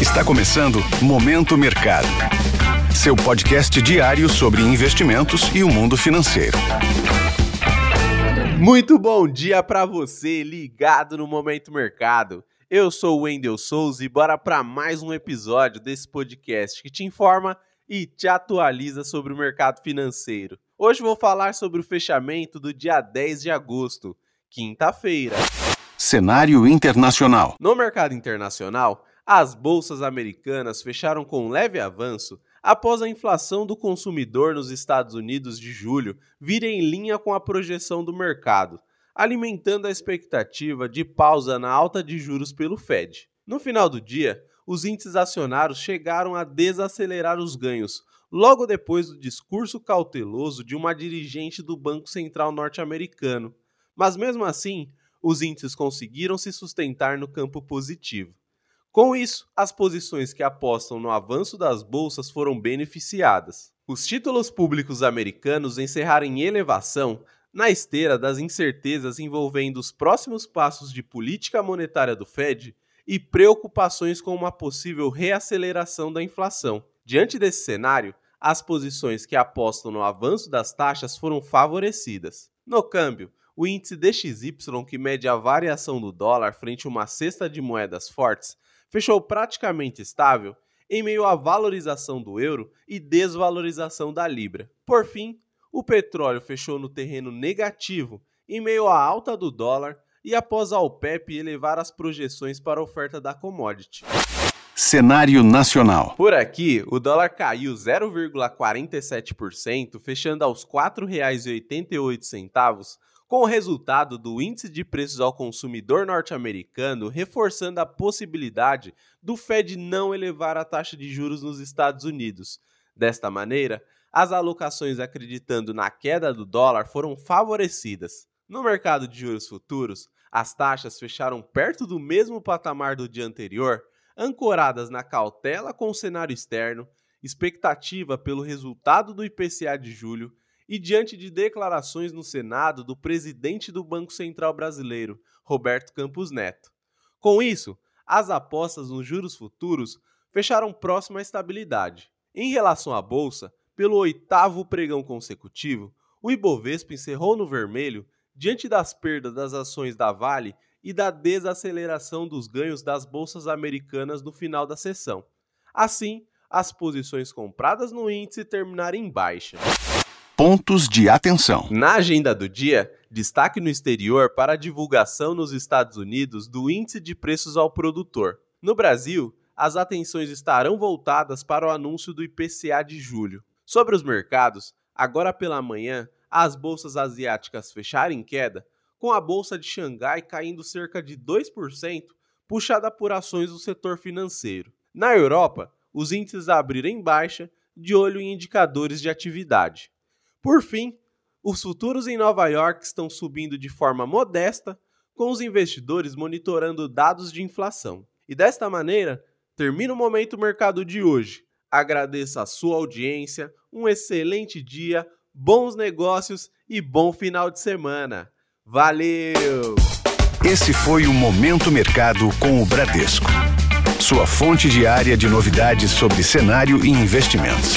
Está começando Momento Mercado. Seu podcast diário sobre investimentos e o mundo financeiro. Muito bom dia para você ligado no Momento Mercado. Eu sou o Wendel Souza e bora para mais um episódio desse podcast que te informa e te atualiza sobre o mercado financeiro. Hoje vou falar sobre o fechamento do dia 10 de agosto, quinta-feira. Cenário internacional. No mercado internacional, as bolsas americanas fecharam com leve avanço após a inflação do consumidor nos Estados Unidos de julho vir em linha com a projeção do mercado, alimentando a expectativa de pausa na alta de juros pelo Fed. No final do dia, os índices acionários chegaram a desacelerar os ganhos, logo depois do discurso cauteloso de uma dirigente do Banco Central norte-americano. Mas mesmo assim, os índices conseguiram se sustentar no campo positivo. Com isso, as posições que apostam no avanço das bolsas foram beneficiadas. Os títulos públicos americanos encerraram em elevação na esteira das incertezas envolvendo os próximos passos de política monetária do Fed e preocupações com uma possível reaceleração da inflação. Diante desse cenário, as posições que apostam no avanço das taxas foram favorecidas. No câmbio, o índice DXY, que mede a variação do dólar frente a uma cesta de moedas fortes, fechou praticamente estável em meio à valorização do euro e desvalorização da libra. Por fim, o petróleo fechou no terreno negativo em meio à alta do dólar e após a OPEP elevar as projeções para a oferta da commodity. Cenário nacional. Por aqui, o dólar caiu 0,47%, fechando aos R$ 4,88, com o resultado do índice de preços ao consumidor norte-americano reforçando a possibilidade do Fed não elevar a taxa de juros nos Estados Unidos. Desta maneira, as alocações acreditando na queda do dólar foram favorecidas. No mercado de juros futuros, as taxas fecharam perto do mesmo patamar do dia anterior, ancoradas na cautela com o cenário externo, expectativa pelo resultado do IPCA de julho e diante de declarações no Senado do presidente do Banco Central Brasileiro, Roberto Campos Neto. Com isso, as apostas nos juros futuros fecharam próximo à estabilidade. Em relação à bolsa, pelo oitavo pregão consecutivo, o Ibovespa encerrou no vermelho diante das perdas das ações da Vale e da desaceleração dos ganhos das bolsas americanas no final da sessão. Assim, as posições compradas no índice terminaram em baixa pontos de atenção. Na agenda do dia, destaque no exterior para a divulgação nos Estados Unidos do Índice de Preços ao Produtor. No Brasil, as atenções estarão voltadas para o anúncio do IPCA de julho. Sobre os mercados, agora pela manhã, as bolsas asiáticas fecharam em queda, com a bolsa de Xangai caindo cerca de 2%, puxada por ações do setor financeiro. Na Europa, os índices abriram em baixa, de olho em indicadores de atividade. Por fim, os futuros em Nova York estão subindo de forma modesta, com os investidores monitorando dados de inflação. E desta maneira, termina o Momento Mercado de hoje. Agradeço a sua audiência, um excelente dia, bons negócios e bom final de semana. Valeu! Esse foi o Momento Mercado com o Bradesco. Sua fonte diária de novidades sobre cenário e investimentos.